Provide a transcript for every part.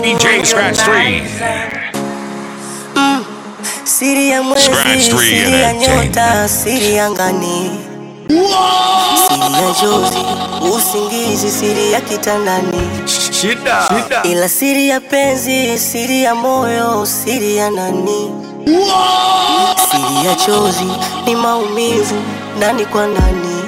VDJ Scratch 3. Siri ya mwezi, siri ya nyota, siri ya ngani, siri ya jozi, usingizi, siri ya kitandani, Shida. Shida. ila siri ya penzi, siri ya moyo, siri ya nani, siri ya chozi ni maumivu nani kwa nani.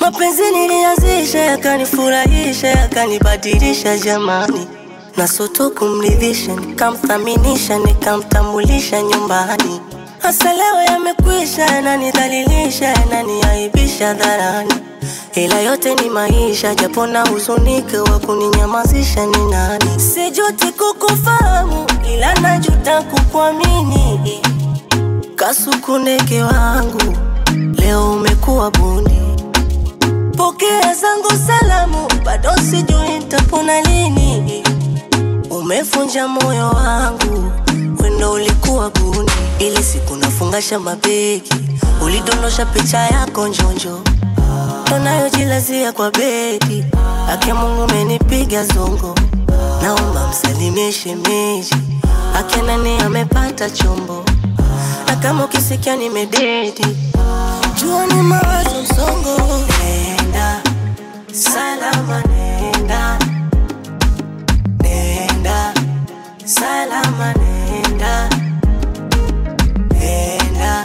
Mapenzi nilianzisha yakanifurahisha yakanibadilisha jamani, na sutu kumridhisha nikamthaminisha nikamtambulisha nyumbani. Hasa leo yamekwisha, yananidhalilisha yananiaibisha dharani, ila yote ni maisha, japo na huzunike, wa kuninyamazisha ni nani? Sijuti kukufahamu, ila najuta kukuamini. Kasuku ndege wangu, leo umekuwa bundi Pokea zangu salamu, bado sijui nitapona lini. Umefunja moyo wangu, wendo ulikuwa buni. Ili siku nafungasha mabegi, ulidondosha picha yako njonjo, tunayojilazia kwa bedi. Ake Mungu umenipiga zongo, naomba msalimie shemeji. Ake nani amepata chombo, na kama ukisikia nimededi jua ni mawazo msongo. Nenda salama, nenda salama, nenda. Nenda.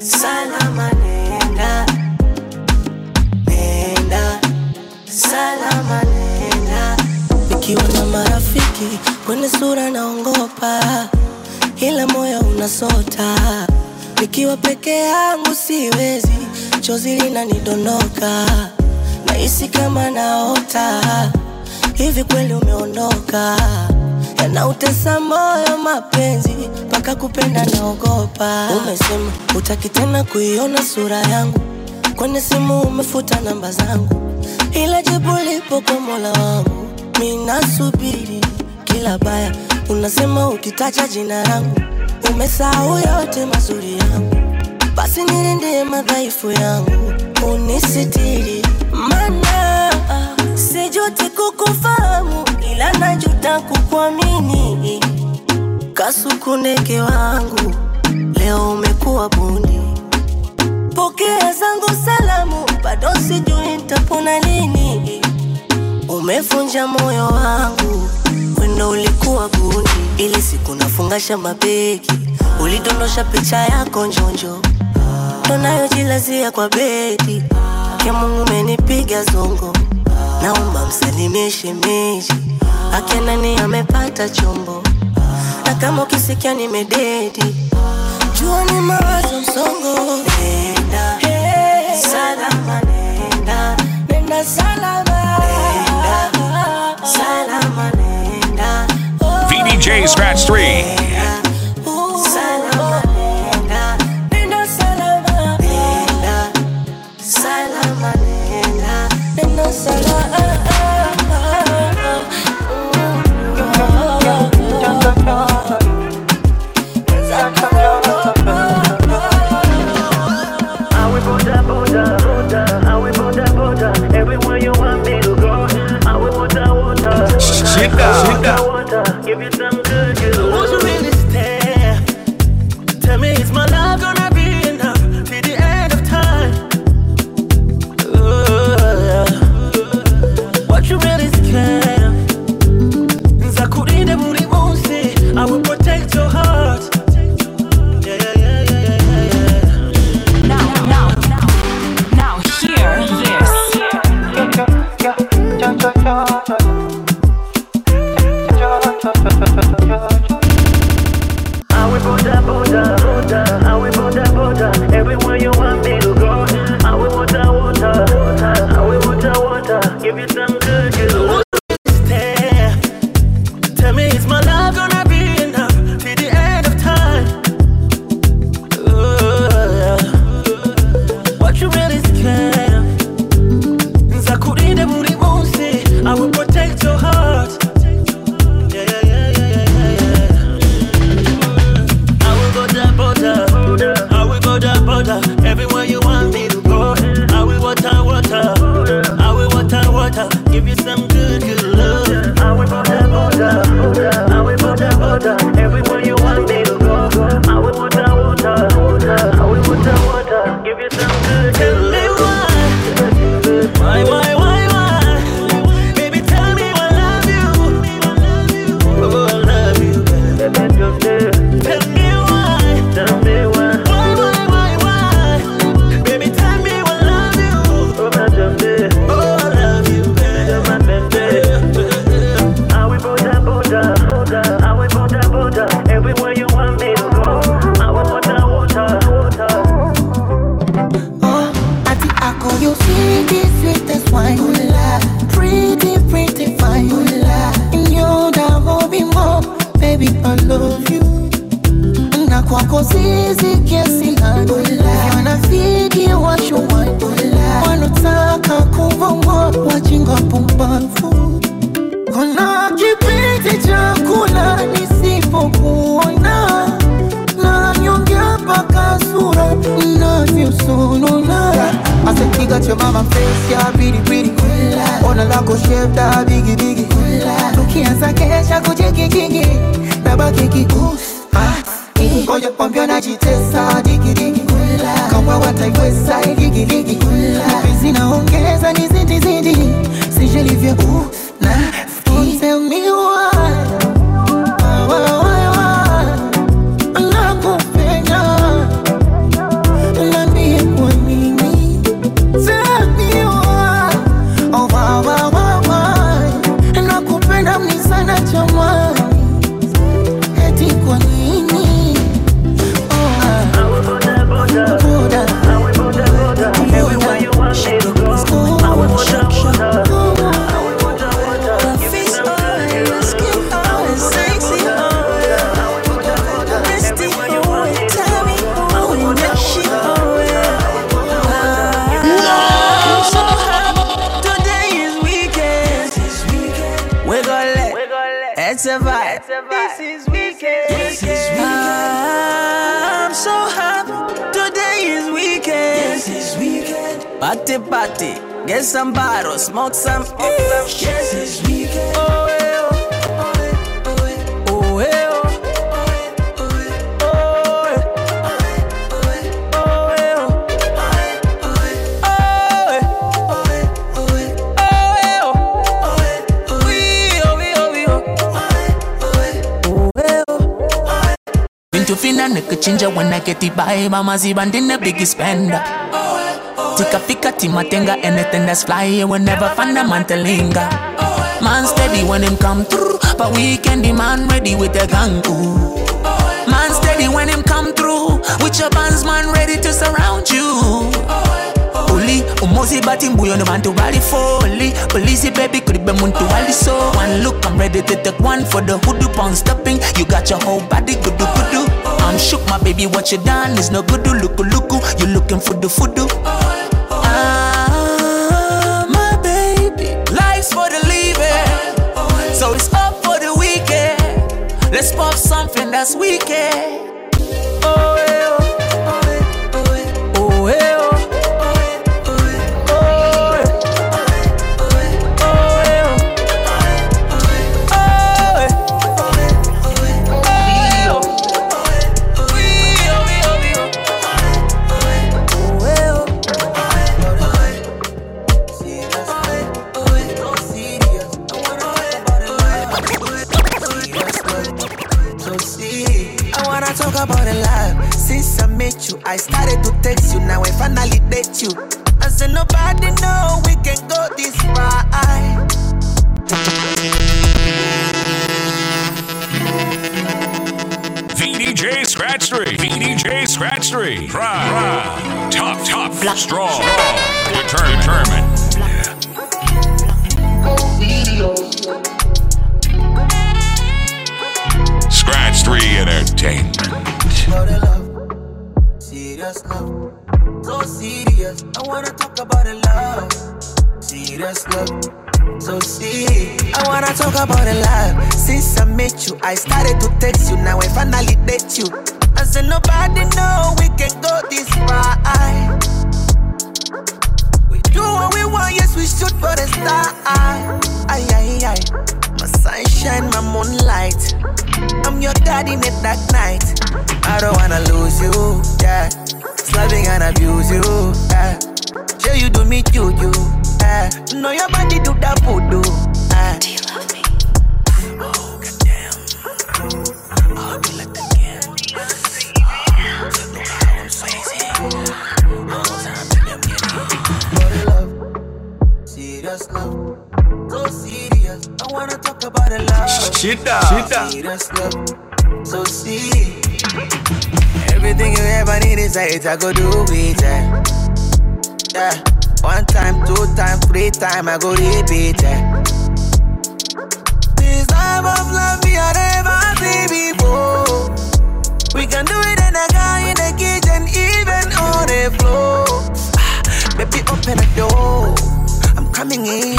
Salama, nenda. Nenda. Salama, nenda. Nikiwa na marafiki kwenye sura naongopa, ila moyo unasota. Nikiwa peke yangu siwezi, chozi linanidondoka, nahisi kama naota. Hivi kweli umeondoka? Yanautesa moyo mapenzi, mpaka kupenda naogopa. Umesema utaki tena kuiona sura yangu, kwenye simu umefuta namba zangu, ila jibu lipo kwa Mola wangu. Minasubiri kila baya, unasema ukitaja jina langu umesahau yote mazuri yangu, basi nilindie madhaifu yangu, unisitiri, mana sijuti kukufahamu, ila najuta kukuamini. Kasuku ndege wangu, leo umekuwa bundi. Pokea zangu salamu, bado sijui nitapona lini. Umefunja moyo wangu, wendo ulikuwa bundi. Ili siku nafungasha mabegi, ulidondosha picha yako njonjo, tonayojilazia kwa bedi. Ake Mungu umenipiga zongo, naomba msalimie shemeji. Ake nani amepata chombo, na kama ukisikia nimededi, jua ni mawazo msongo. Nenda salama, nenda nenda salama, nenda salama, nenda VDJ Scratch 3. Sit down. Sit down. Mama face, yeah, pretty pretty Ona lako shape, da bigi bigi Tukianza kesha kujigijigi Nabaki kikus Ngoja kwambia najitesa digi digi Kama wataiweza ligi ligi Mapenzi naongeza ni zidi some baro, smoke some. Yes, it's weekend. Oh, hey, oh. Oh, hey, oh. Oh, hey, oh. When I get the buy, mama's even the biggest spender. Tika fika timatenga anything that's fly You will never find a man to linger. Man steady when him come through But weekend the man ready with the gang ooh. Man steady when him come through With your bands man ready to surround you. Uli, umozi bati mbuyo no bantu bali folly Police baby kuribe muntu wali so One look I'm ready to take one for the hoodoo pound stopping. You got your whole body gudu gudu I'm shook my baby what you done is no gudu luku luku You looking for the fudu Let's pop something that's weekend I started to text you. Now I finally date you. I said nobody know we can go this far. VDJ Scratch 3. VDJ Scratch 3. Proud. Proud. Tough, tough. Strong. Determined. Determined. Scratch 3 Entertainment. Serious love, so serious. I wanna talk about the love, serious love, so serious. I wanna talk about the love. Since I met you, I started to text you. Now I finally date you. I said nobody know we can go this far. We do what we want, yes we shoot for the star. Ay ay ay, my sunshine, my moonlight. I'm your daddy in the dark night. I don't wanna lose you, yeah. Slaving and abuse you, yeah. Sure you do me you, you, yeah. Know your body do that voodoo, yeah. Do you love me? Love. Shida. Serious love, so serious. Everything you ever need is it, I go do it, yeah. yeah. One time, two time, three time, I go repeat, yeah. This type of love me I never see before. We can do it in a car, in the kitchen, even on the floor. Ah, Baby, open the door. I'm coming in.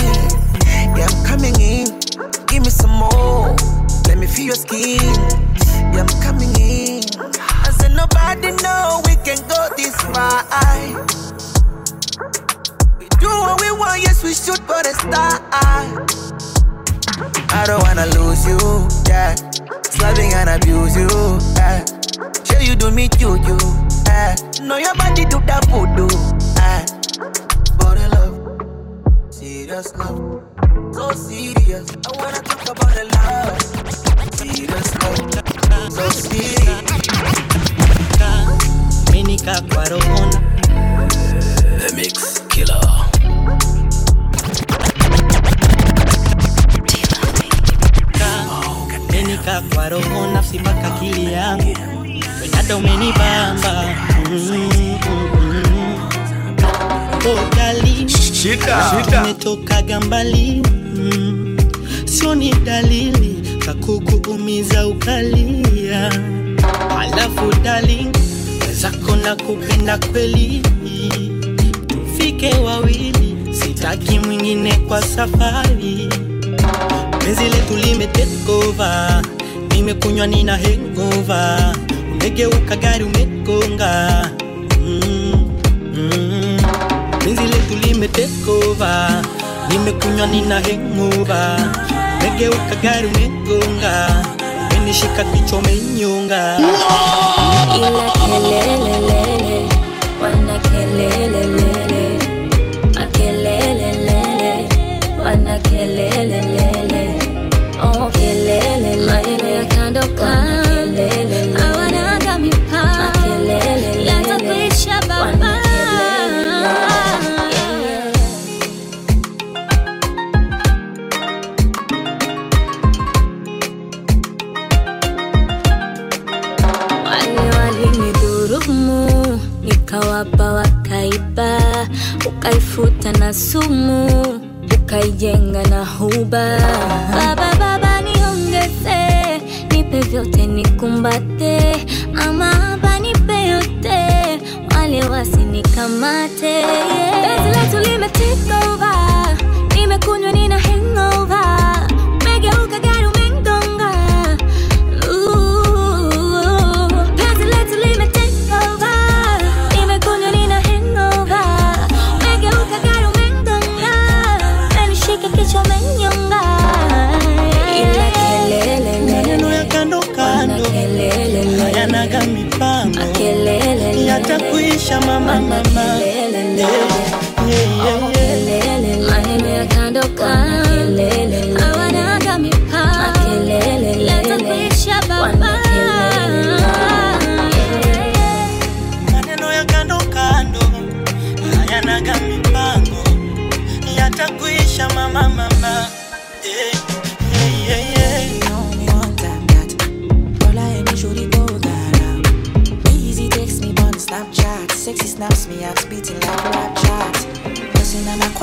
Yeah, I'm coming in. Give me some more. Let me feel your skin. Yeah, I'm coming in. I said nobody know we can go this far. We do what we want, yes, we shoot for the star. I don't wanna lose you, yeah. Slaving and abuse you, yeah. Sure you do me juju, yeah. Know your body do that voodoo, yeah serious now. So serious. I wanna talk about the love, serious now. So serious. Minica Quaron. The Mix Killer. Dominika kwaroho nafsi mpaka kili yangu wenado menibamba mm -mm -mm. Darling, tumetokaga mbali. Mm. Sio ni dalili za kukuumiza ukalia Alafu darling, zako na kupenda kweli. Tufike wawili, sitaki mwingine kwa safari. Penzi letu lime take over. Nimekunywa nina hangover. Umegeuka gari umegonga over nimekunywa nina hangover megeuka gari umegonga menishika kichwa umenyonga ila ukaifuta na sumu ukaijenga na huba. Baba baba niongeze nipe vyote nikumbate. Ama hapa nipe yote wale wasinikamate. Penzi letu limetikova nimekunywa nina hangover kelele, yatakuisha mama mama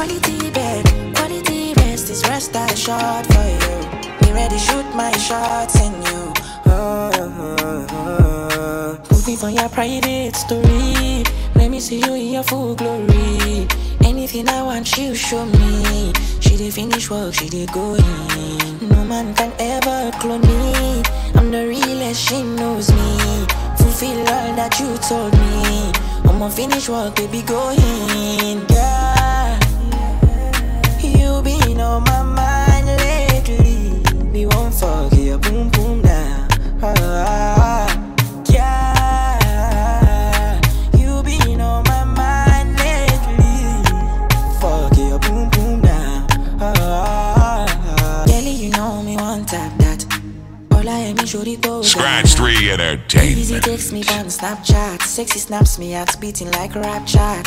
quality bed Quality rest is rest I shot for you. Me ready shoot my shots in you. Oh, oh, oh. For your private story. Let me see you in your full glory. Anything I want you show me. She did finish work, she did go in. No man can ever clone me. I'm the realest, she knows me. Fulfill all that you told me. I'ma finish work, baby, go in. Yeah on my mind lately. Me won't forget your boom boom now ah, ah, shorty go Scratch down. 3 Easy Entertainment. text me on Snapchat. Sexy snaps me out beating like rap chat.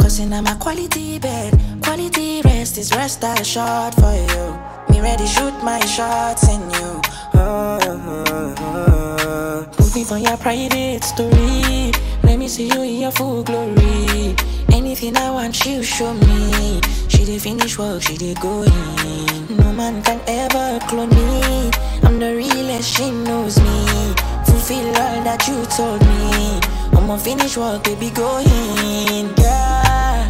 Cause in my quality bed, quality rest is rest I shot for you. Me ready shoot my shots and you. Oh, oh, oh. oh. Put me for your private story. Me see you in your full glory. Anything I want you show me. She did finish work, she did go in. No man can ever clone me. I'm the realest, she knows me. Fulfill all that you told me. I'ma finish work, baby, go in. Yeah.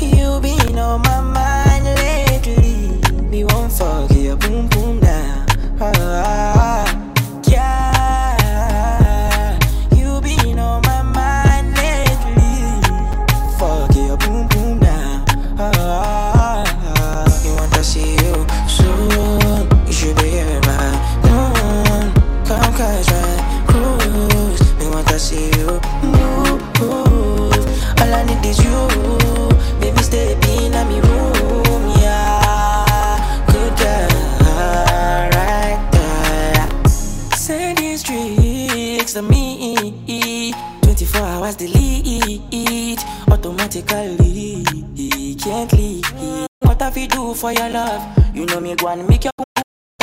You been on my mind lately. Me won't forget boom boom now. Ah, ah, yeah. Automatically. Gently. What have you do for your love? You know me, go and make your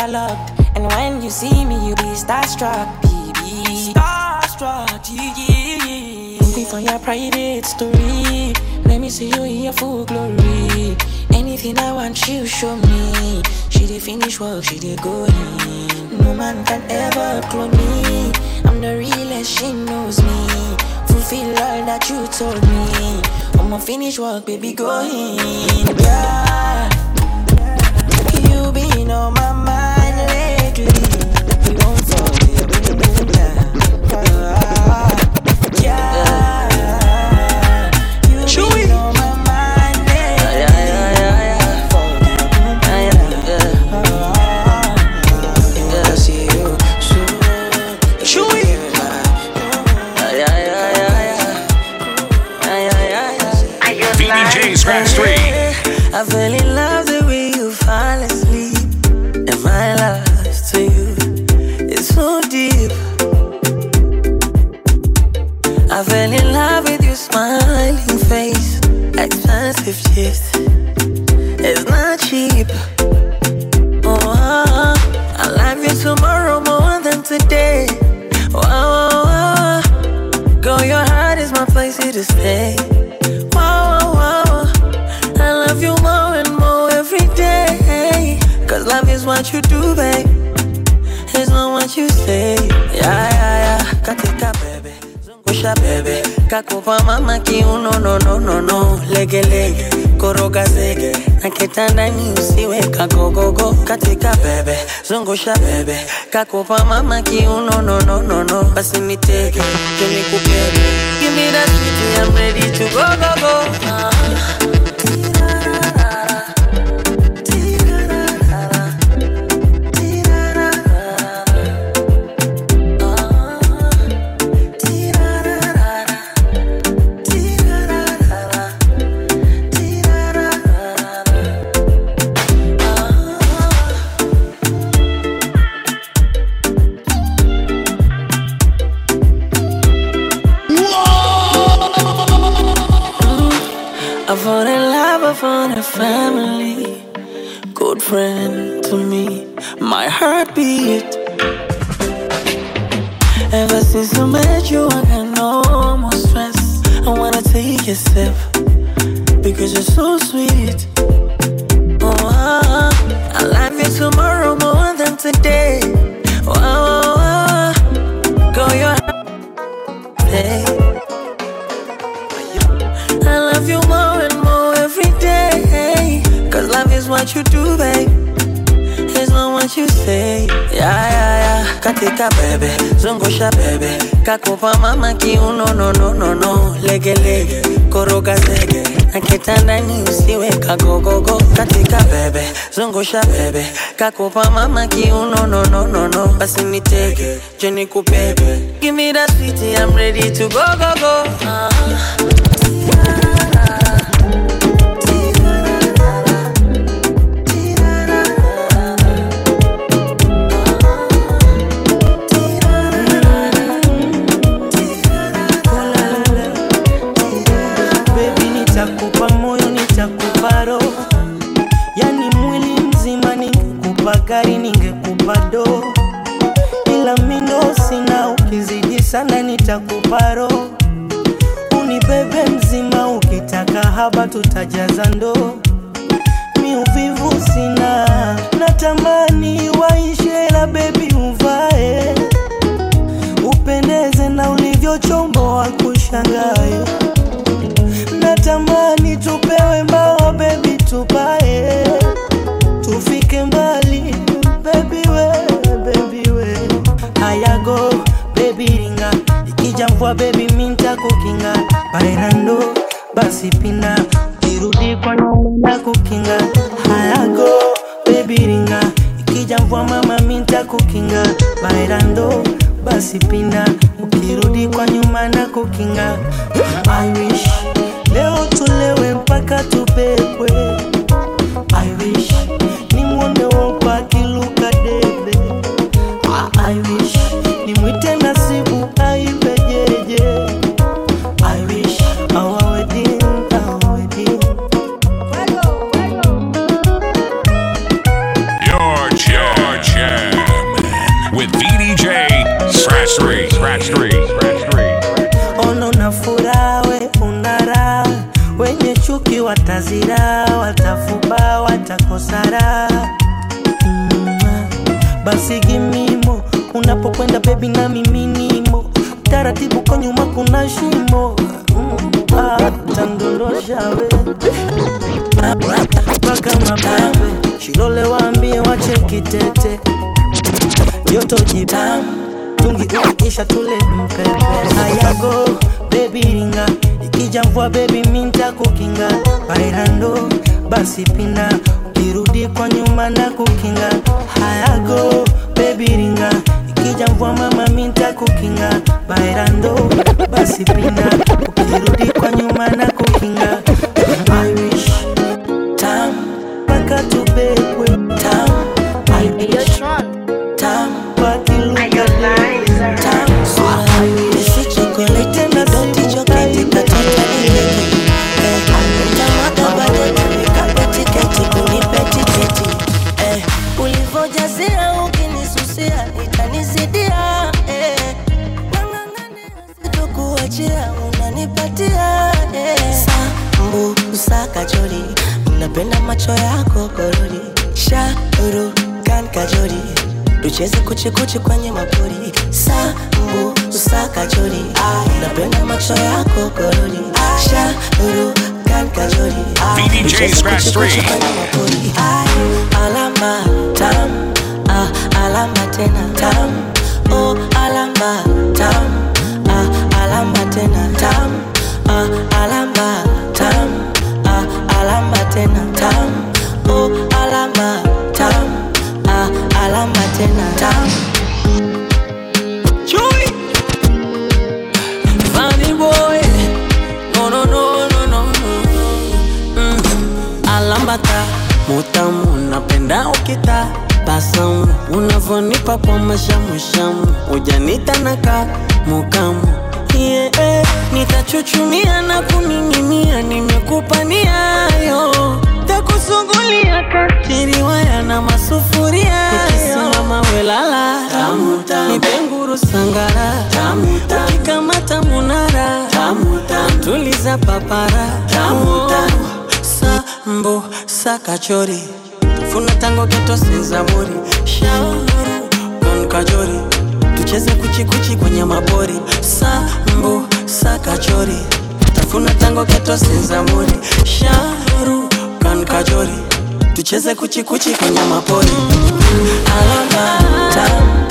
love. And when you see me, you be starstruck, baby. Starstruck, yeah. Looking for your private story. Let me see you in your full glory. Anything I want, you show me. She did finish work, she did go in. No man can ever clone me. I'm the realest, she knows me. Fulfill all that you told me. I'ma finish work, baby, go in. Yeah. You been on my mind lately. You won't forget, baby, yeah. Yeah. VDJ 3. I fell in love the way you fall asleep. And my love to you is so deep. I fell in love with your smiling face. Expensive gift. It's not cheap. Oh, I love you tomorrow more than today. Oh, oh, oh. Girl, your heart is my place here to stay. What you do, babe. It's not what you say. Yeah, yeah, yeah. Katika bebe. Zungusha bebe. Kakupa mama kiuno, no, no, no, no. Lege, lege. Koroga zege. Na kitandani usiwe kagogogo. Katika bebe. Zungusha bebe. Kakupa mama kiuno, no, no, no, no. Basi nitege. Juni kupebe. Give me that sweetie, I'm ready to go, go, go. Ah. I family. Good friend to me, my heartbeat. Ever since I met you, I got no more stress. I wanna take a sip because you're so sweet. Oh, ah, I love tomorrow more than today. What you do, babe. It's not what you say. Yeah, yeah, yeah. Katika bebe, zungusha bebe. Kakupa mama kiuno, no, no, no, no. Lege, lege, koroga zege. Na kitandani usiwe kagogogo. Katika bebe, zungusha bebe. Kakupa mama kiuno, no, no, no, no. Basi nitege, je nikubebe. Give me that sweetie, I'm ready to go, go, go. Ah. Tutajaza ndoo. Mi uvivu sina, natamani waishe, la bebi uvae, upendeze na ulivyochomboa kushangae. Natamani tupewe mbao bebi, tupae. Tufike mbali bebi we. Hayago bebi ringa, ikija mvua bebi minta kukinga bairando, basi pina kirudi kwa nyuma na kukinga. Hayago bebiringa ikija mvua mama minta kukinga bairando basi pinda ukirudi kwa nyuma na kukinga. I leo tulewe mpaka tupepwe I wish nimwone wopa debe. I Ono na furawe unara wenye chuki watazira, watafuba, watakosara. Mm, basi gimimo unapokwenda bebi na miminimo taratibu kwa nyuma kuna shimo. Mm, ah, tandoroshawe shilole waambie wache kitete joto jibamu tungiua tule mpepe ayago bebi ringa. Ikija mvua bebi minta kukinga bailando basi pina. Ukirudi kwa nyuma na kukinga hayago bebi ikija mvua mama minta kukinga bailando basi pina. Ukirudi kwa nyuma na kukinga macho kwenye mapori. Sambu usaka napenda macho yako koroni. Shauru kan kajori vdj scratch 3 kuchumia na kuning'inia, nimekupa niayo, takusungulia katiri na masufuria, ukisimama welala, nipe nguru sangara, ukikamata munara, tuliza papara, sambo sakachori, tufuna tango ketose zaburi, shauru konkajori, tucheze kuchikuchi kwenye mabori. Sa kachori tafuna tango keto sinzamuni sharu kan kachori tucheze kuchikuchi kwenye mapori. Alaba tamu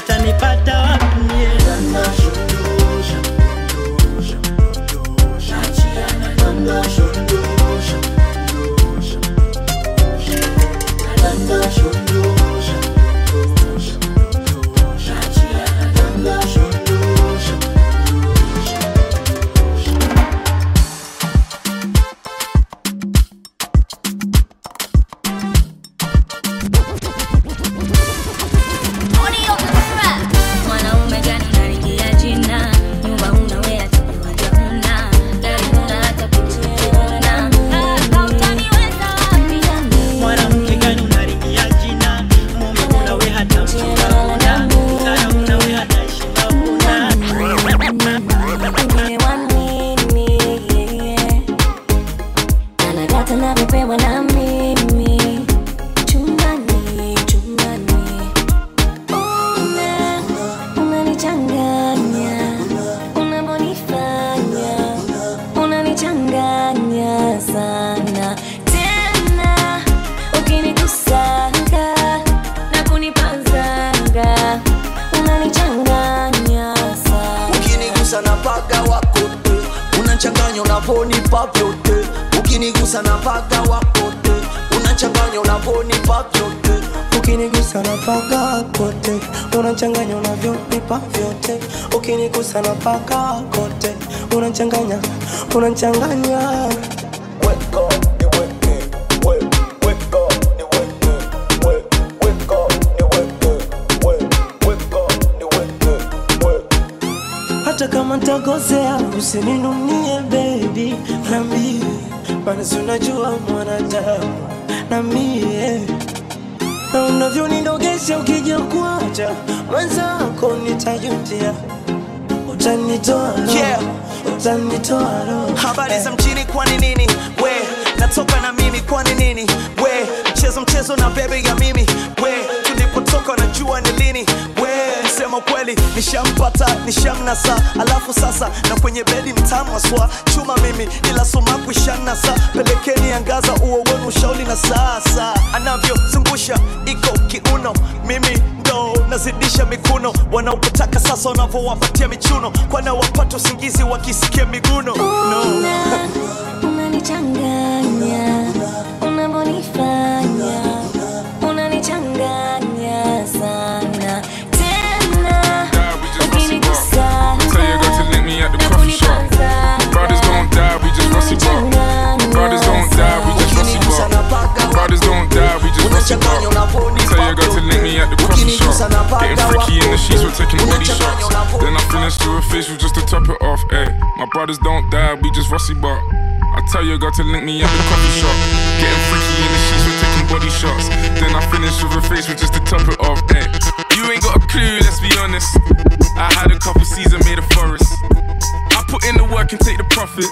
salta ni pa unachanganya hata kama ntakosea usininunie bebi nambie maana mwanadamu unajua mwanadamu. Na unavyo na unavyonidogesha ukija kuacha mwenzako nitajutia. Utanitoa. Yeah. Habari za mjini kwani nini? We natoka na mimi kwani nini? We mchezo mchezo na bebe ya mimi. We tulipotoka najua ni lini sema kweli nishampata nishamnasa. Alafu sasa na kwenye bedi mtamaswa. Chuma mimi ila sumaku ishanasa pelekeni angaza uo wenu ushauli na sasa. Anavyozungusha iko kiuno. Mimi ndo nazidisha mikuno. Wanaopotaka sasa wanavyowapatia michuno. Kwana wapata usingizi wakisikia miguno. No. unanichanganya. Unavyonifanya unanichanganya sana tena ukinigusa Tell your girl to link me at the coffee shop. Brothers don't die, we just rusty. My brothers don't die, we just rusty bar. Brothers don't die, we just rusty bar. Tell your girl to link me at the coffee shop. Getting freaky in the sheets, we're taking body shots. Then I finish to her face with just to top it off. Ay, my brothers don't die, we just rusty. I tell your girl to link me at the coffee shop. Getting freaky body shots. Then I finish with a face with just to top it off. You ain't got a clue, let's be honest. I had a couple seasons made a forest. I put in the work and take the profit.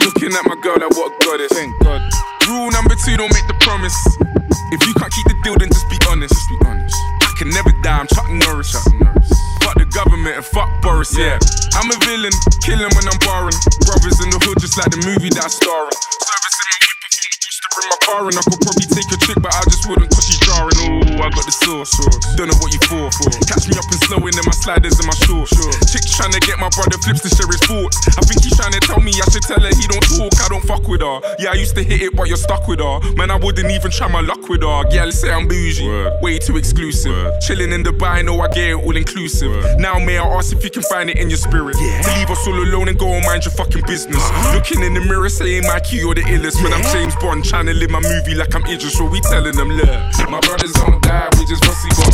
Looking at my girl like what a goddess. Thank God. Rule number two, don't make the promise. If you can't keep the deal, then just be honest. Just be honest. I can never die, I'm Chuck Norris. Chuck Norris. Fuck the government and fuck Boris, yeah. I'm a villain, killing when I'm barring. Brothers in the hood, just like the movie that I star in. Bring my car and I could probably take a trick, but I just wouldn't cause I got the sauce. Don't know what you for. Catch me up and slowing in my sliders and my shorts. Chick trying to get my brother flips to share his thoughts. I think he's trying to tell me I should tell her he don't talk. I don't fuck with her. Yeah, I used to hit it, but you're stuck with her. Man, I wouldn't even try my luck with her. Yeah, let's say I'm bougie. Way too exclusive. Chilling in Dubai, know I get it all inclusive. Now, may I ask if you can find it in your spirit? To leave us all alone and go and mind your fucking business. Looking in the mirror, saying my key, you're the illest. When I'm James Bond, trying to live my movie like I'm Idris. So we telling them, look, my brothers don't die, we just rusty got.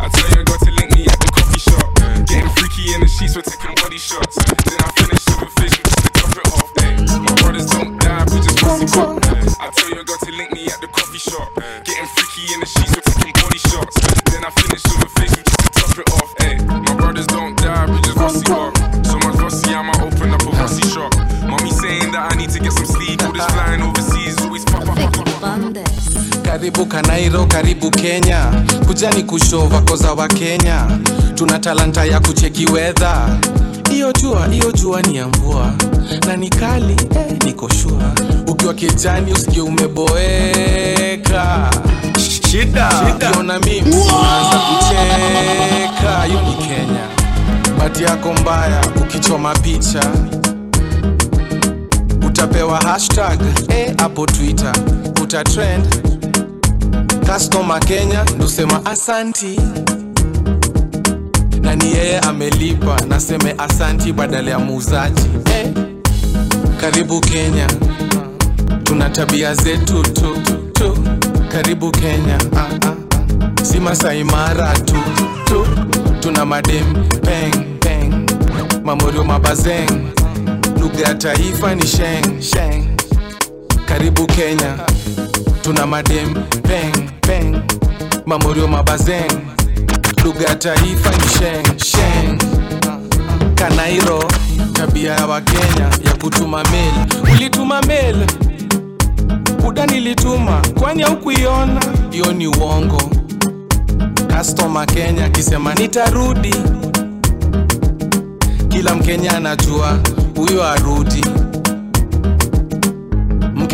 I tell you, I to link me at the coffee shop. Getting freaky in the sheets, we're taking body shots. Then I finish with a to top it off. Eh. My brothers don't die, we just rusty got. I tell you, I to link me at the coffee shop. Getting freaky in the sheets, karibu kanairo karibu kenya. Kujani kushova koza wa kenya. Tuna talanta ya kucheki wedha iyo jua iyo jua ni ya mvua. Na ni kali eh, niko shua ukiwa kijani usikie umeboeka. Shida. Ukiona mimi unaanza kucheka. Hiyo ni kenya. Bati yako mbaya ukichoma picha. Utapewa hashtag eh, hapo twitter. Utatrend customer kenya ndusema asanti. Na ni yeye amelipa? Naseme asanti badala ya muuzaji. Eh. karibu kenya. Tuna tabia zetu tu, tu. karibu kenya. Ah, ah. si masaimara tu, tu. Tuna madem peng peng. Mamorio mabazeng. Lugha ya taifa ni sheng sheng. Karibu kenya tuna madem peng peng mamorio mabazeng lugha ya taifa ni sheng sheng. Kanairo tabia ya wakenya ya kutuma mail. Ulituma mail? Buda nilituma. Kwani haukuiona? Hiyo ni uongo. Kastoma kenya akisema nitarudi. Kila mkenya anajua huyo arudi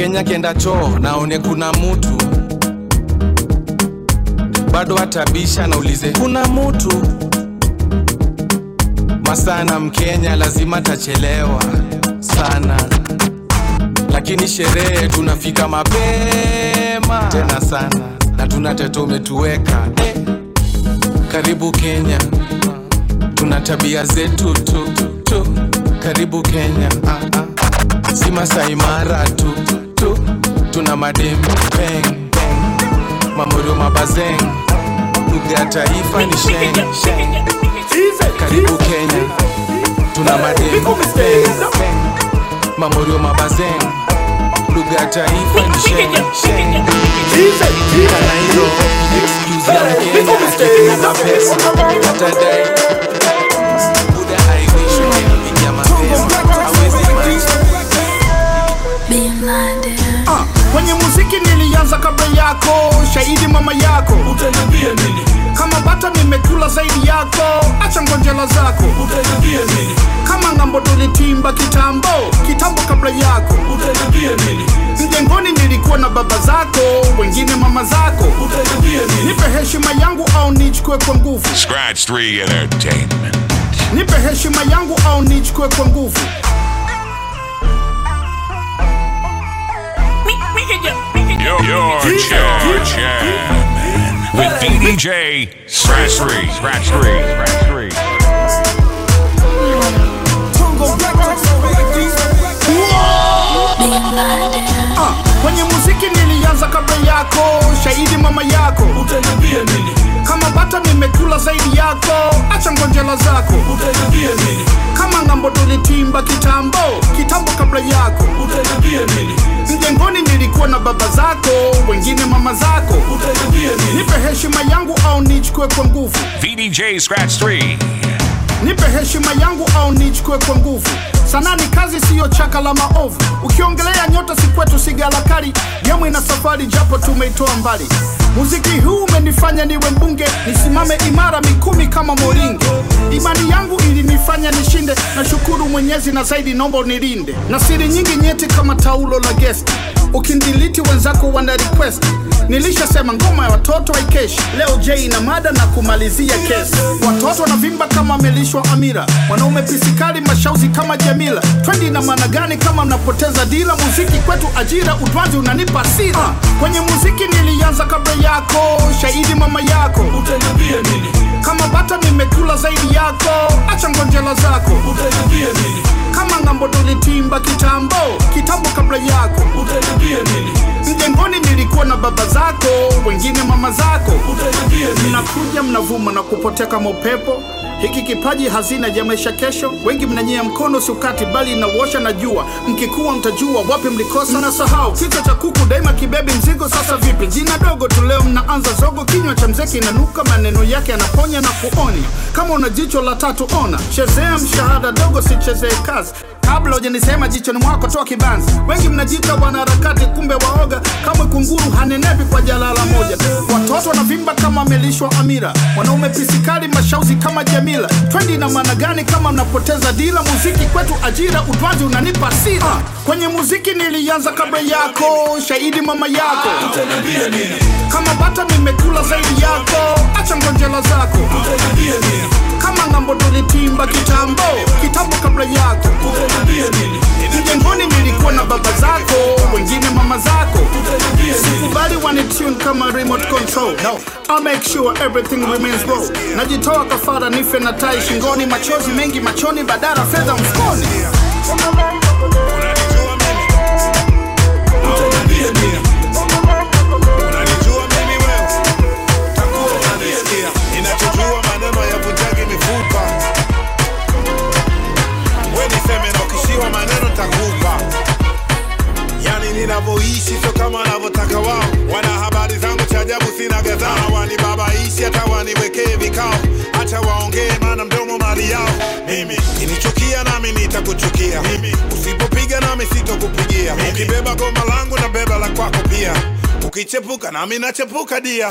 mkenya kenda choo naone kuna mutu bado atabisha naulize kuna mutu masana mkenya lazima tachelewa sana lakini sherehe tunafika mapema tena sana na tunateto umetuweka eh. karibu kenya tuna tabia zetu tu, tu. karibu kenya ah, ah. si Masai tu, tu. Tuna madem mamorio mabazeng. Lugha ya taifa ni sheng karibu kenya. Tuna madem mamorio mabazeng. Lugha ya taifa ni sheng sheng. Kanairo excuse ya mkenya pesa. Atadai kwenye muziki nilianza kabla yako. Shahidi mama yako. Utaniambia nini? Kama bata nimekula zaidi yako. Acha ngonjela zako. Utaniambia nini? Kama ng'ambo tulitimba kitambo kitambo kabla yako. Utaniambia nini? Mjengoni nilikuwa na baba zako wengine mama zako. Utaniambia nini? Nipe heshima yangu au nichukue kwa nguvu? Scratch 3 Entertainment. nipe heshima yangu au nichukue kwa nguvu Your, your jam, jam. With DJ Scratch 3. Scratch 3. Scratch 3. Kwenye muziki nilianza kabla yako. Shahidi mama yako. Utaniambia nini? Kama bata nimekula zaidi yako. Acha ngonjela zako. Utaniambia nini? Kama ng'ambo tulitimba kitambo kitambo kabla yako. Utaniambia nini? Mjengoni nilikuwa na baba zako wengine mama zako. Utaniambia nini? Nipe heshima yangu au nichukue kwa nguvu? VDJ Scratch 3. nipe heshima yangu au nichukue kwa nguvu sanaa ni kazi siyo chaka la maovu. Ukiongelea nyota si kwetu sigalakari gemu ina safari japo tumeitoa mbali. Muziki huu umenifanya niwe mbunge. Nisimame imara mikumi kama moringe. Imani yangu ilinifanya nishinde. Na shukuru mwenyezi na zaidi nomba nilinde na siri nyingi nyeti kama taulo la gesti ukindiliti wenzako wana request. Nilishasema ngoma ya watoto haikeshi. Leo j na mada na kumalizia kesi watoto wanavimba kama amelishwa amira. Wanaume pisikali mashauzi kama jamila. Twendi na maana gani kama mnapoteza dila muziki kwetu ajira utwanzi unanipa sira kwenye muziki nilianza kabla yako. Shahidi mama yako. Utaniambia nini kama bata nimekula zaidi yako. Acha ngonjela zako. Utaniambia nini? Kama ng'ambo tulitimba kitambo kitambo kabla yako. Utaniambia nini? Mjengoni nilikuwa na baba zako wengine mama zako. Utaniambia nini? Mnakuja mnavuma na kupotea kama upepo hiki kipaji hazina ya maisha kesho. Wengi mnanyia mkono sukati bali inawosha na jua. Mkikuwa mtajua wapi mlikosa. Na sahau kichwa cha kuku daima kibebi mzigo. Sasa vipi? Jina dogo tu leo mnaanza zogo. Kinywa cha mzeki inanuka maneno yake yanaponya na kuonya. Kama una jicho la tatu ona. Chezea mshahada dogo sichezee kazi kabla hujanisema jichoni mwako toa kibanzi wengi mnajita wanaharakati kumbe waoga. Kama kunguru hanenepi kwa jalala moja. Watoto wanavimba kama amelishwa amira. Wanaume pisikali mashauzi kama jamila. Twendi na maana gani kama mnapoteza dila muziki kwetu ajira utwazi unanipa sira kwenye muziki nilianza kabla yako shahidi mama yako. Kama bata nimekula zaidi yako. Acha ngonjela zako kama ng'ambo tulitimba kitambo. Kitambo kabla yako. Utaniambia nilikuwa na baba zako wengine mama zako. Sikubali wanitune kama remote control. No. I'll make sure everything remains raw najitoa kafara nife na tai shingoni machozi mengi machoni badara fedha mfukoni. Utaniambia Ukichepuka nami nachepuka dia.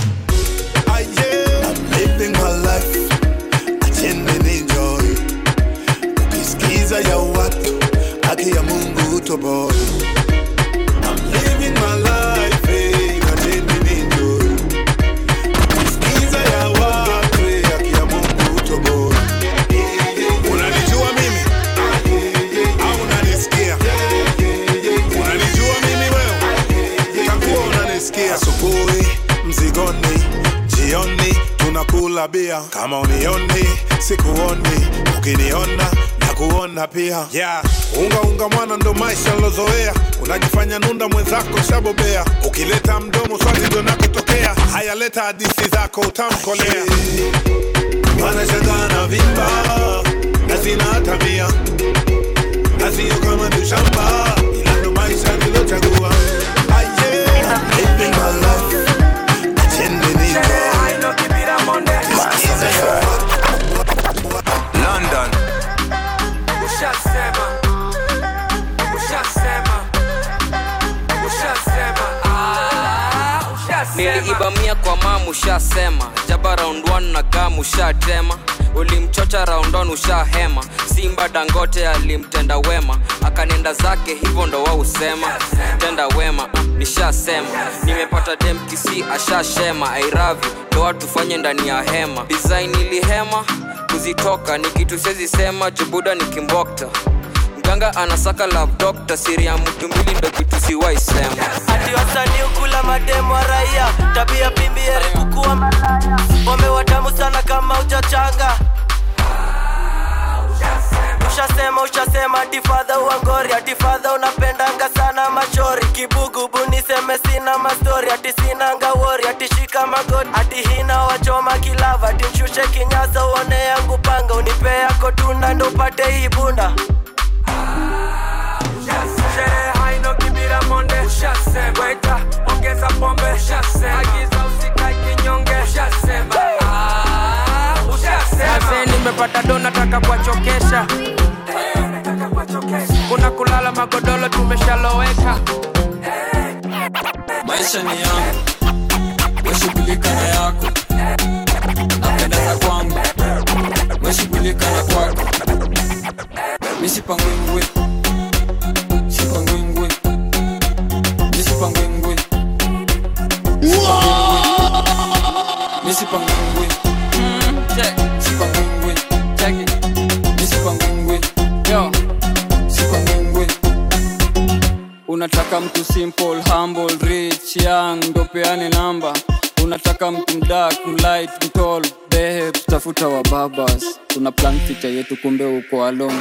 I'm living my life. Enjoy. Ukisikiza ya watu, haki ya Mungu utoboi. Bia kama unioni sikuoni ukiniona na kuona pia. Yeah. unga unga mwana ndo maisha nilozoea. Unajifanya nunda mwenzako shabobea. Ukileta mdomo swali ndo nakotokea haya leta zako utamkolea. Wanashangaa na vimba na sina tabia na sio kama ni shamba ila ndo maisha nilochagua ushasema. kwa mamu ushasema jaba round 1 na gamu ushatema ulimchocha round on ushahema. Simba dangote alimtenda wema. Akanenda zake hivyo ndo wa usema tenda wema uh, nishasema. Nimepata demkisi ashashema. Airavi ndo watu fanye ndani ya hema. Design ilihema kuzitoka ni kitu siwezi sema. Jubuda ni kimbokta mganga anasaka love doctor siri ya mtu mbili ndo kitu ati wasanii ukula mademu wa raia tabia pimbi erikukuwa malaya. Wamewatamu sana kama ujachanga ushasema ushasema atifadha uangori atifadha unapendanga sana machori. Kibugubu niseme sina mastori ati sinanga wori atishika magoti. Ati wachoma kilava ati nshushe kinyasa uone yangu panga. Unipe yako ndo upate hii bunda Sherehe haino kibira monde. Ushasema weta ongeza pombe. Ushasema agiza usikae kinyonge. Ushasema Ah, ushasema nimepata do nataka kuwachokesha. Kuna kulala magodoro tumeshaloweka. Maisha ni yangu weshughulika na yako. Napenda za kwangu weshughulika na kwako. Sipangwingwi sipangwingwi unataka mtu simple humble rich young ndopeane namba. Unataka mtu mdak mlight mtol behe tutafuta wa babas. Tuna plan picha yetu kumbe uko along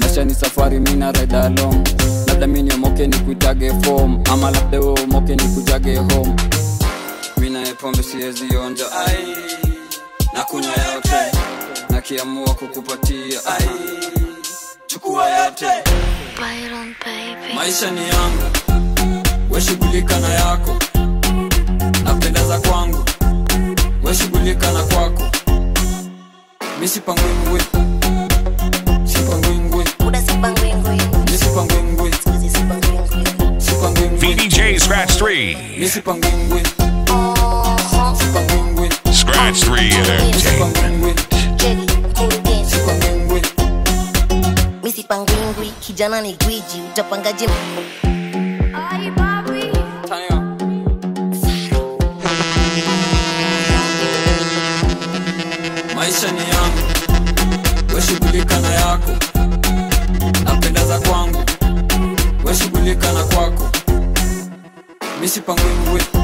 maisha ni safari mina ride along. Labda mi niomoke ni kuitage fom ama labda we umoke ni kujage home mina pombe siwezi onja ai. Na kunywa yote. Nakiamua kukupatia ai. Chukua yote. Maisha ni yangu. Weshughulika na yako. Napendeza kwangu. Weshughulika na kwako. Misipangwingwi sipangwingwi. Misipangwingwi VDJ Scratch 3. misipangwingwi Scratch 3 Entertainment. kijana ni gwiji utapangaje maisha ni yangu weshughulika na yako. Napendeza kwangu. Weshughulika na kwako. Sipangwingwi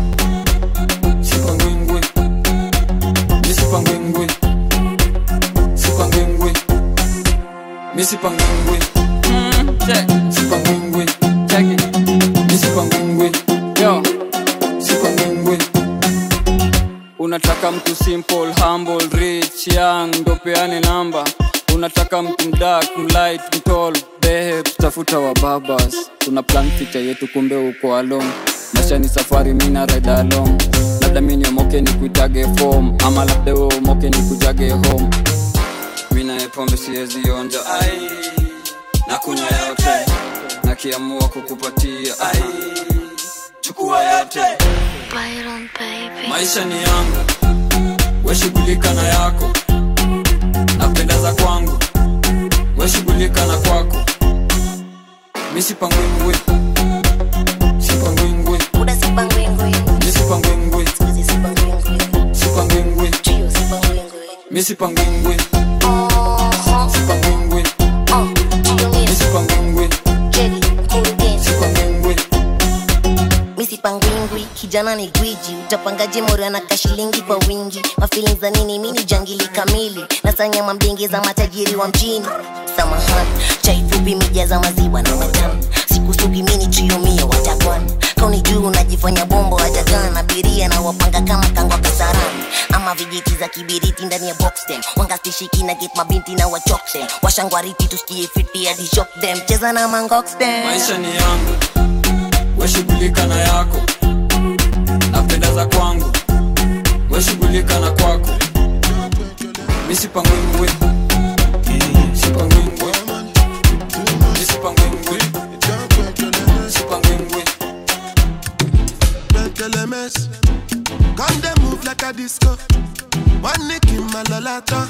misipangwingwi yo. Sipangwingwi unataka mtu simple humble rich young ndo peane namba. Unataka mtu mdak mlight mtol behe tutafuta wa babas. Tuna plan yetu kumbe uko along maisha ni safari mina ride along. Labda mi niomoke ni kuitage fom ama labda we umoke ni kujage home pombe siwezi onja. Ai na kunywa yote nakiamua kukupatia. Ai chukua yote. Maisha ni yangu. Weshughulika na yako. Napendeza kwangu. Weshughulika na kwako. Misipangwingwi sipangwingwi. Misipangwingwi sipangwingwi. Misipangwingwi kijana ni gwiji utapangaje mori anaka shilingi kwa wingi. Mafilin za nini mini jangili kamili. Nasanya mbingi za matajiri wa mjini. Samahani chaifupi mija za maziwa na matamu sikusuki mini tuyumio watakwan kauni juu unajifanya bombo wajagan abiria na wapanga kama kangwa kasarani ama vijiti za kibiriti ndani ya boxtem wangastishiki na get mabinti na wachokse washangwariti tusikie fiti hadi cheza na mangoxtem maisha ni yangu. Weshughulika na yako za kwangu weshughulika na kwako misipangwingwi sipangwingwi misipangwingwi sipangwingwi LMS. Come they move like a disco. One nick in my lolata.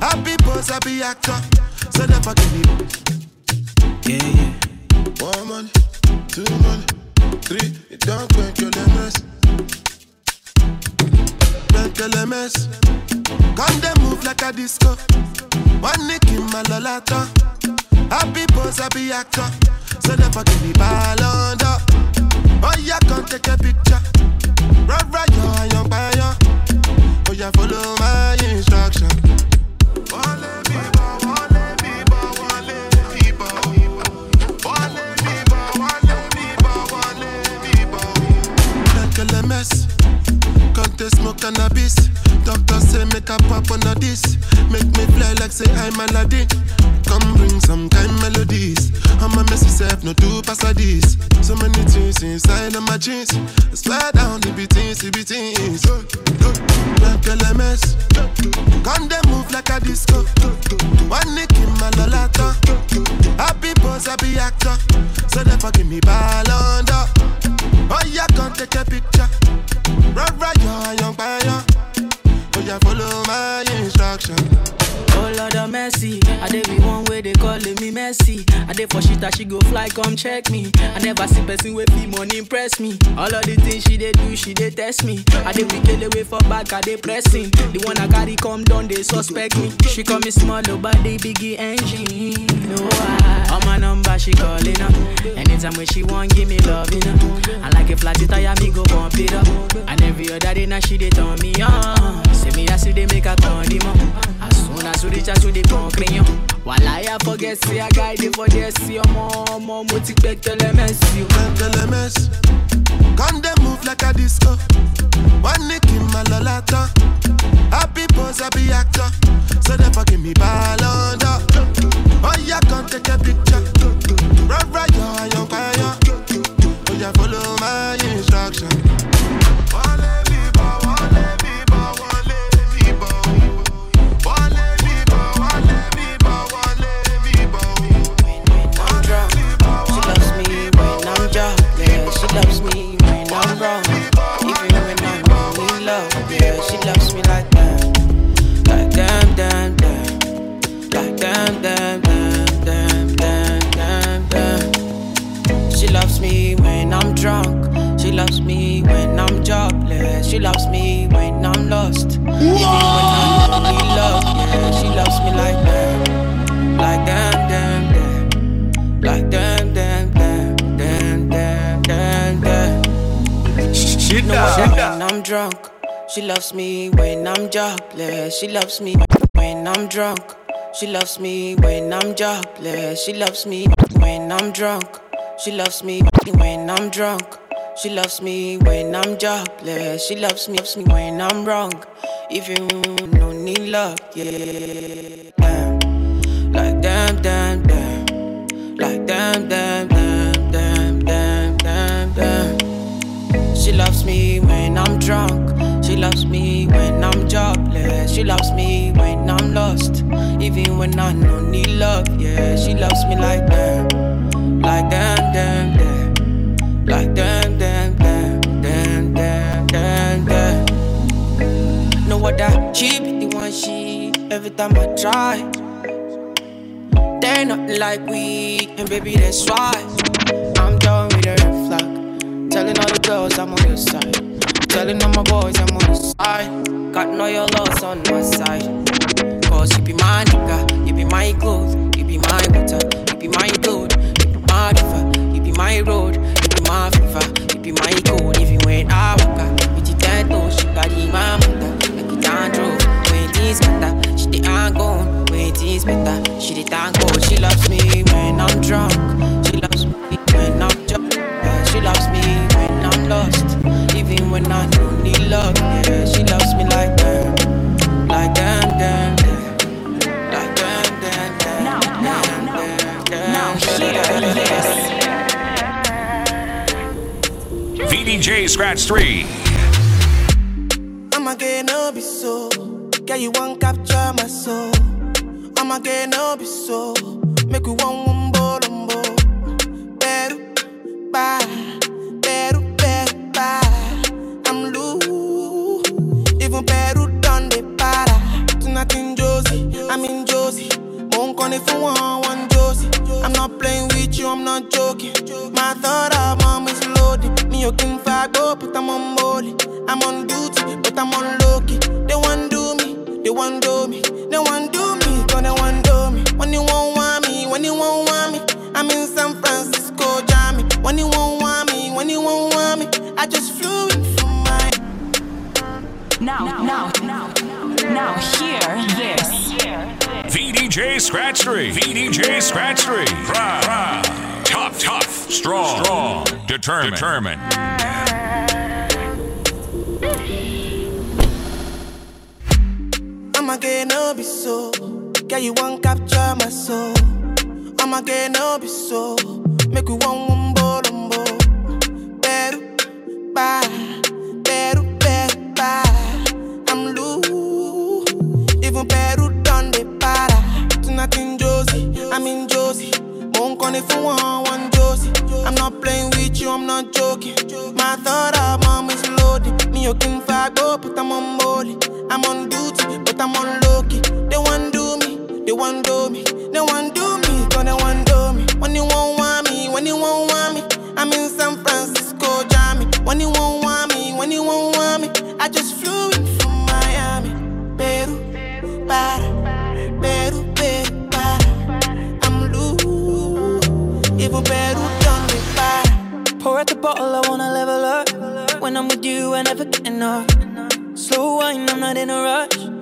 Happy pose, happy actor. So they forgive me. Yeah, yeah. One money, two It don't break your LMS. Break LMS. Come they move like a disco. One nick in my lolata. Happy pose, happy actor. So they forgive me. Ballon d'or. Oh, yeah, come take a picture. Run, run, yo, young buyer. Oh, yeah, follow my instruction. Come to smoke cannabis. Doctor say make a pop on a this. Make me fly like say I'm Aladdin. Come bring some kind melodies. I'm a messy self, no two pass this. So many things inside of my jeans. Swear down the beatings, the beatings. Like LMS. Come they move like a disco. One nick in my lolata. Happy pose, happy actor. So they forgive me ballon d'or. Oh yeah, come take a picture. Run, run, yo, young buyer. Oh yeah, follow my instruction. Oh Lord of mercy, I dey be one way they calling me messy. I dey for shit that she go fly, come check me. I never see person with fee money impress me. All of the things she dey do, she dey test me. I dey weak away for back, I dey pressing. The one I carry come down, they suspect me. She call me small, oh, but they biggie engine. No, I, on my number she calling up. Anytime when she want, give me love, you know. I like a flat tire, me go bump it up. And every other day now she dey turn me on. Say me I see they make her turn him. As soon as we reach out to the concretion While I forget, say I guide it for this See your mom, mom, what you tell them you LMS. Come they move like a disco. One nick in my lolata. Happy pose, happy actor. So they forgive me ballon. Oh yeah, come take a picture. Run, run, yo, young fire. Oh yeah, follow my instruction. She loves me when I'm lost. Even when I don't need love. Yeah, she loves me like that. Like damn, damn, damn. Like damn, damn, damn, damn, damn, damn, damn. Shit No, up. when I'm drunk. She loves me when I'm jobless. She loves me when I'm drunk. She loves me when I'm jobless. She loves me when I'm drunk. She loves me when I'm drunk. She loves me when I'm jobless. She loves me, loves me when I'm wrong. Even when no need love, yeah. Damn. Like damn, damn, damn. Like damn, damn, damn, damn, damn, damn, damn. She loves me when I'm drunk. She loves me when I'm jobless. She loves me when I'm lost. Even when I don't every time I try. They're not like we, and baby, that's why I'm done with the red flag. Telling all the girls I'm on your side. Telling all my boys I'm on your side. Got no your loss on my side. Cause you be my nigga, you be my clothes, you be my water, you be my gold, you be my river, you be my road, you be my fever, you be my gold. Even when I walk out. With the tight toes, she carry my mother. Better, she on. When things better, she the tank out. She loves me when I'm drunk. She loves me when I'm drunk. Yeah, she loves me when I'm lost. Even when I don't need love. Yeah, she loves me like that. Like that, VDJ Scratch 3. I'ma get no be so. Girl, you want capture my soul. I'ma get no be so. Make you one bolombo. Peru, bye. Peru, Peru, bye. I'm loose. Even Peru done the para. Tonight in Josie, I'm in Josie. Won't call if you want one Josie. I'm not playing with you, I'm not joking. My thought of mom is loaded. Me, you can go, but I'm on molly. I'm on duty, but I'm on low key. They want do they want do me, they want do me, cause they want do me. When you won't want me, when you won't want me, I'm in San Francisco, Jammy. When you won't want me, when you won't want me, I just flew in from my. Now, now, now, now, hear this. VDJ Scratch 3. VDJ Scratch 3. Proud, proud. Tough, tough. Strong, strong. Determined. Determined. I'ma no be so. Girl, you want capture my soul. I'ma no be so. Make you want one bolombo. Peru, bye. Peru, Peru, bye. I'm loose. Even Peru done the para. Tonight in Josie, I'm in Josie. Won't call if you want one Josie. I'm not playing with you, I'm not joking. My thought of mom is loaded. Me, you can go, but I'm on molly. I'm on duty, but I'm on low. They want do me, they want do me, they want do me, cause they want do me. When you won't want me, when you won't want me, I'm in San Francisco, Jammy. When you won't want me, when you won't want me, I just flew in from Miami, Peru, para, Peru, Peru, para. I'm loose, even Peru done me para. Pour out the bottle, I wanna level up. When I'm with you, I never get enough. Slow wine, I'm not in a rush.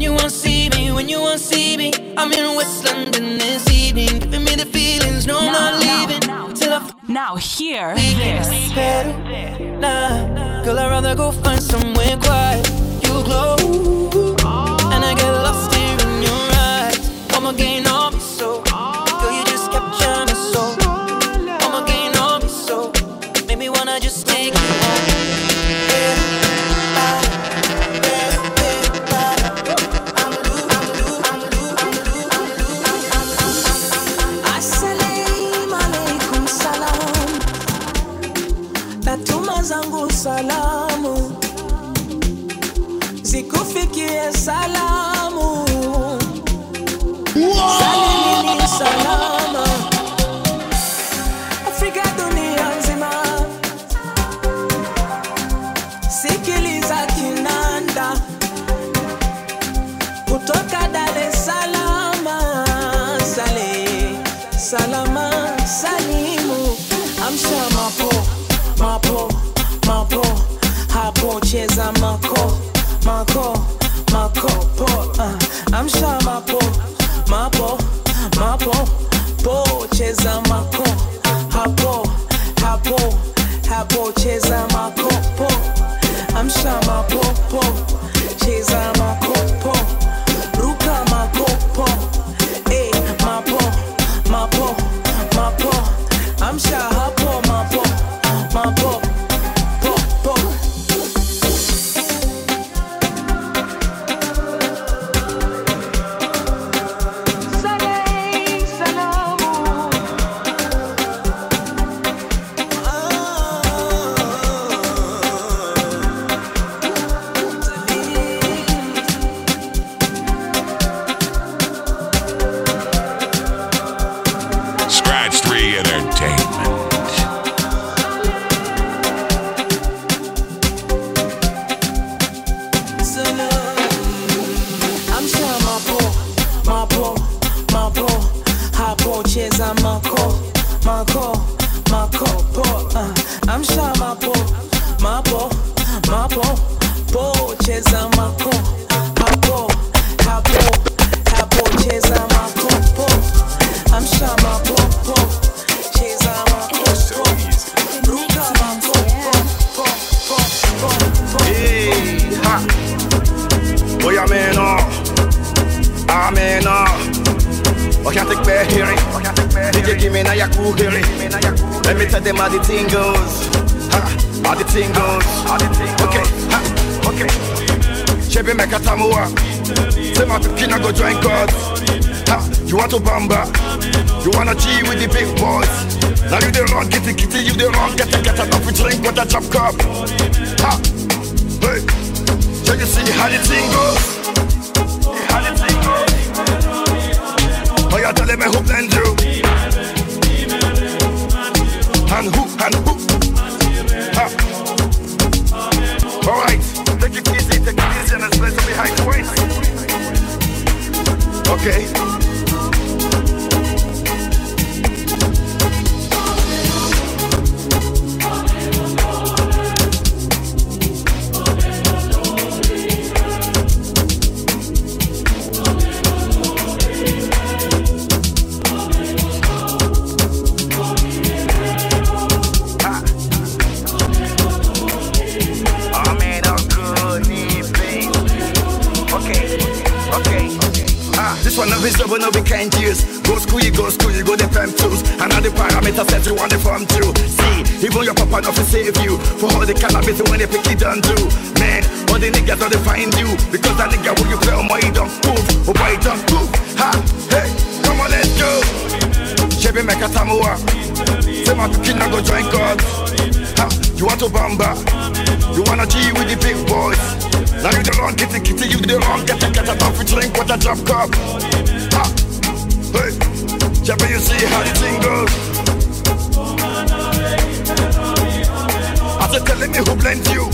When you won't see me, when you won't see me, I'm in West London this evening, giving me the feelings. No, I'm not leaving now, till I Now hear this. Nah, girl, I'd rather go find somewhere quiet. You glow, and I get lost here in your eyes. I'ma gain on tell them how the thing goes. Ha, how the thing goes. Okay, ha, okay. Chebe make a tamua. My pipina go join God. Ha, you want to bamba? You wanna G with the big boys? Now you the wrong, the kitty, you the wrong, get the get enough to drink with a chop cup. Ha, hey, so you see how the thing goes? How the thing goes? Oh, you telling me who blend you? and boom. All right, take it easy, take it easy, and especially high waist. Okay. Ah, this one of his over no. Go school, you go school, you go the fam tools. And all the parameters set you on the farm too. See, even your papa not to save you. For all the cannabis when they pick it done do. Man, all the niggas don't find you. Because that nigga who you play on my don't move. Oh boy, don't move. Ha, hey, come on, let's go. Chevy make a tamua. Say my pikin go join God. Ha, you want to bamba? You wanna G with the big boys? Now you the wrong, the kitty, you the wrong, get the get a coffee drink with a drop cup. Ha, hey, Chevy, you see how the thing goes? I said, telling me who blends you,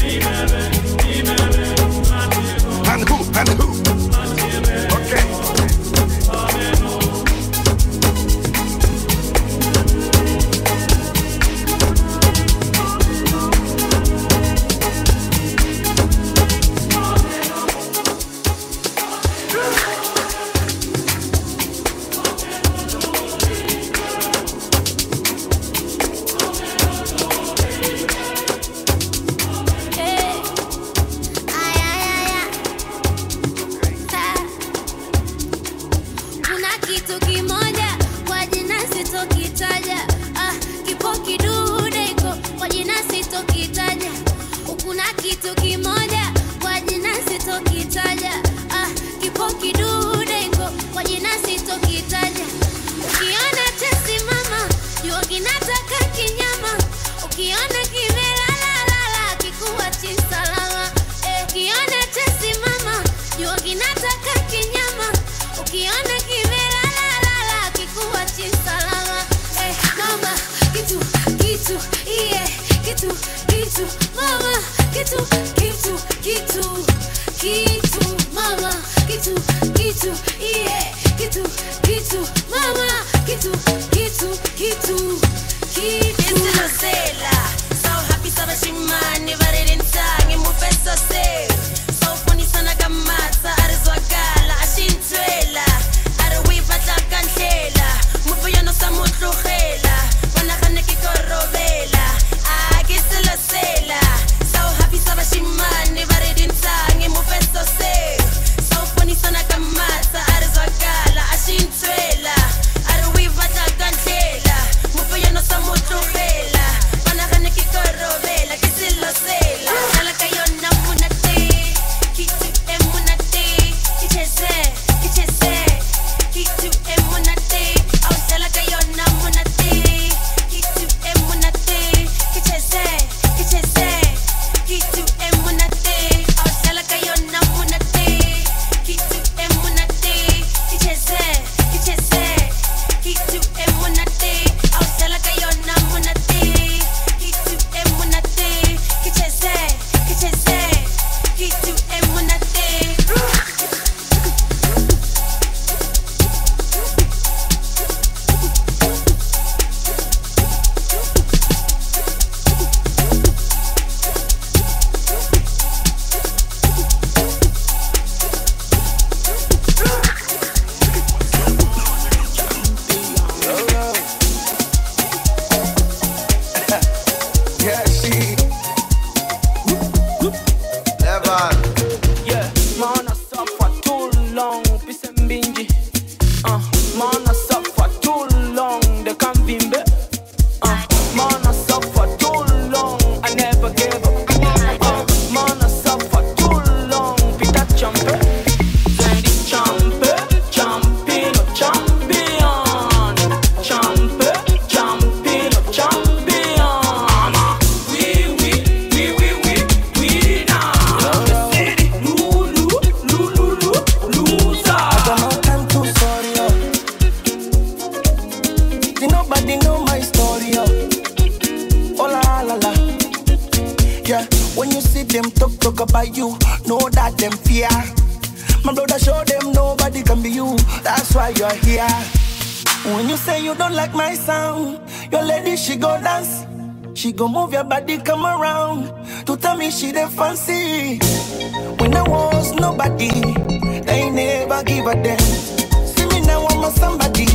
know somebody.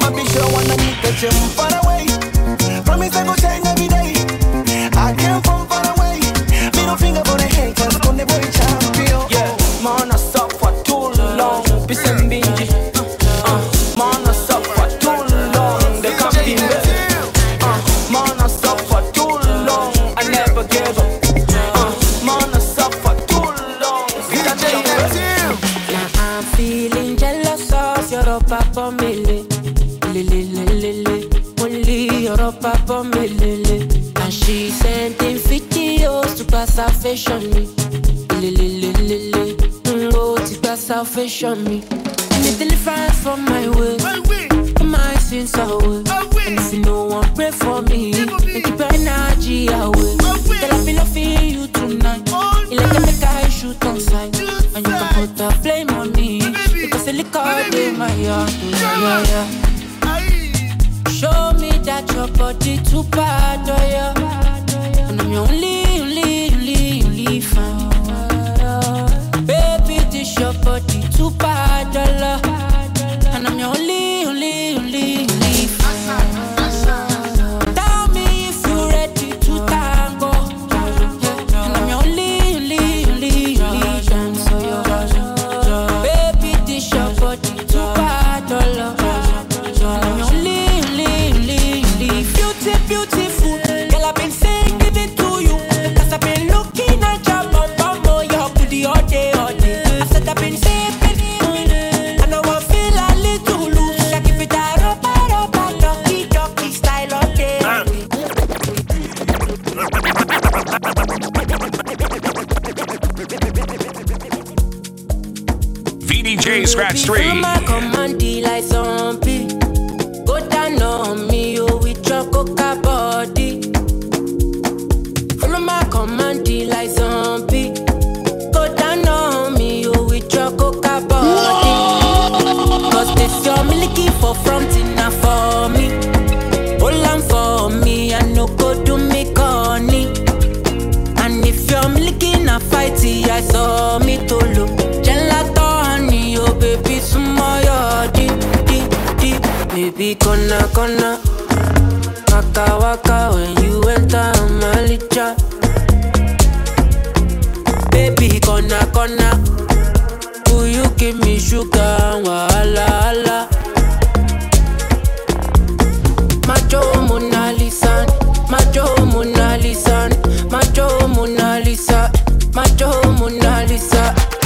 My bitch, you wanna meet that you far away. Promise I go change every day. I came from for. shun me. baby, I saw me to. Gelato honey, oh baby, sumo yo di di di. Baby, kona kona, waka waka when you enter my licha. Baby, kona kona, will you give me sugar? Wala ala. Macho Mona Lisa, Macho Mona Lisa, Macho Mona Lisa.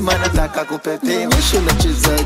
Mă ne dacă cu pe tine. Ușule ce zăd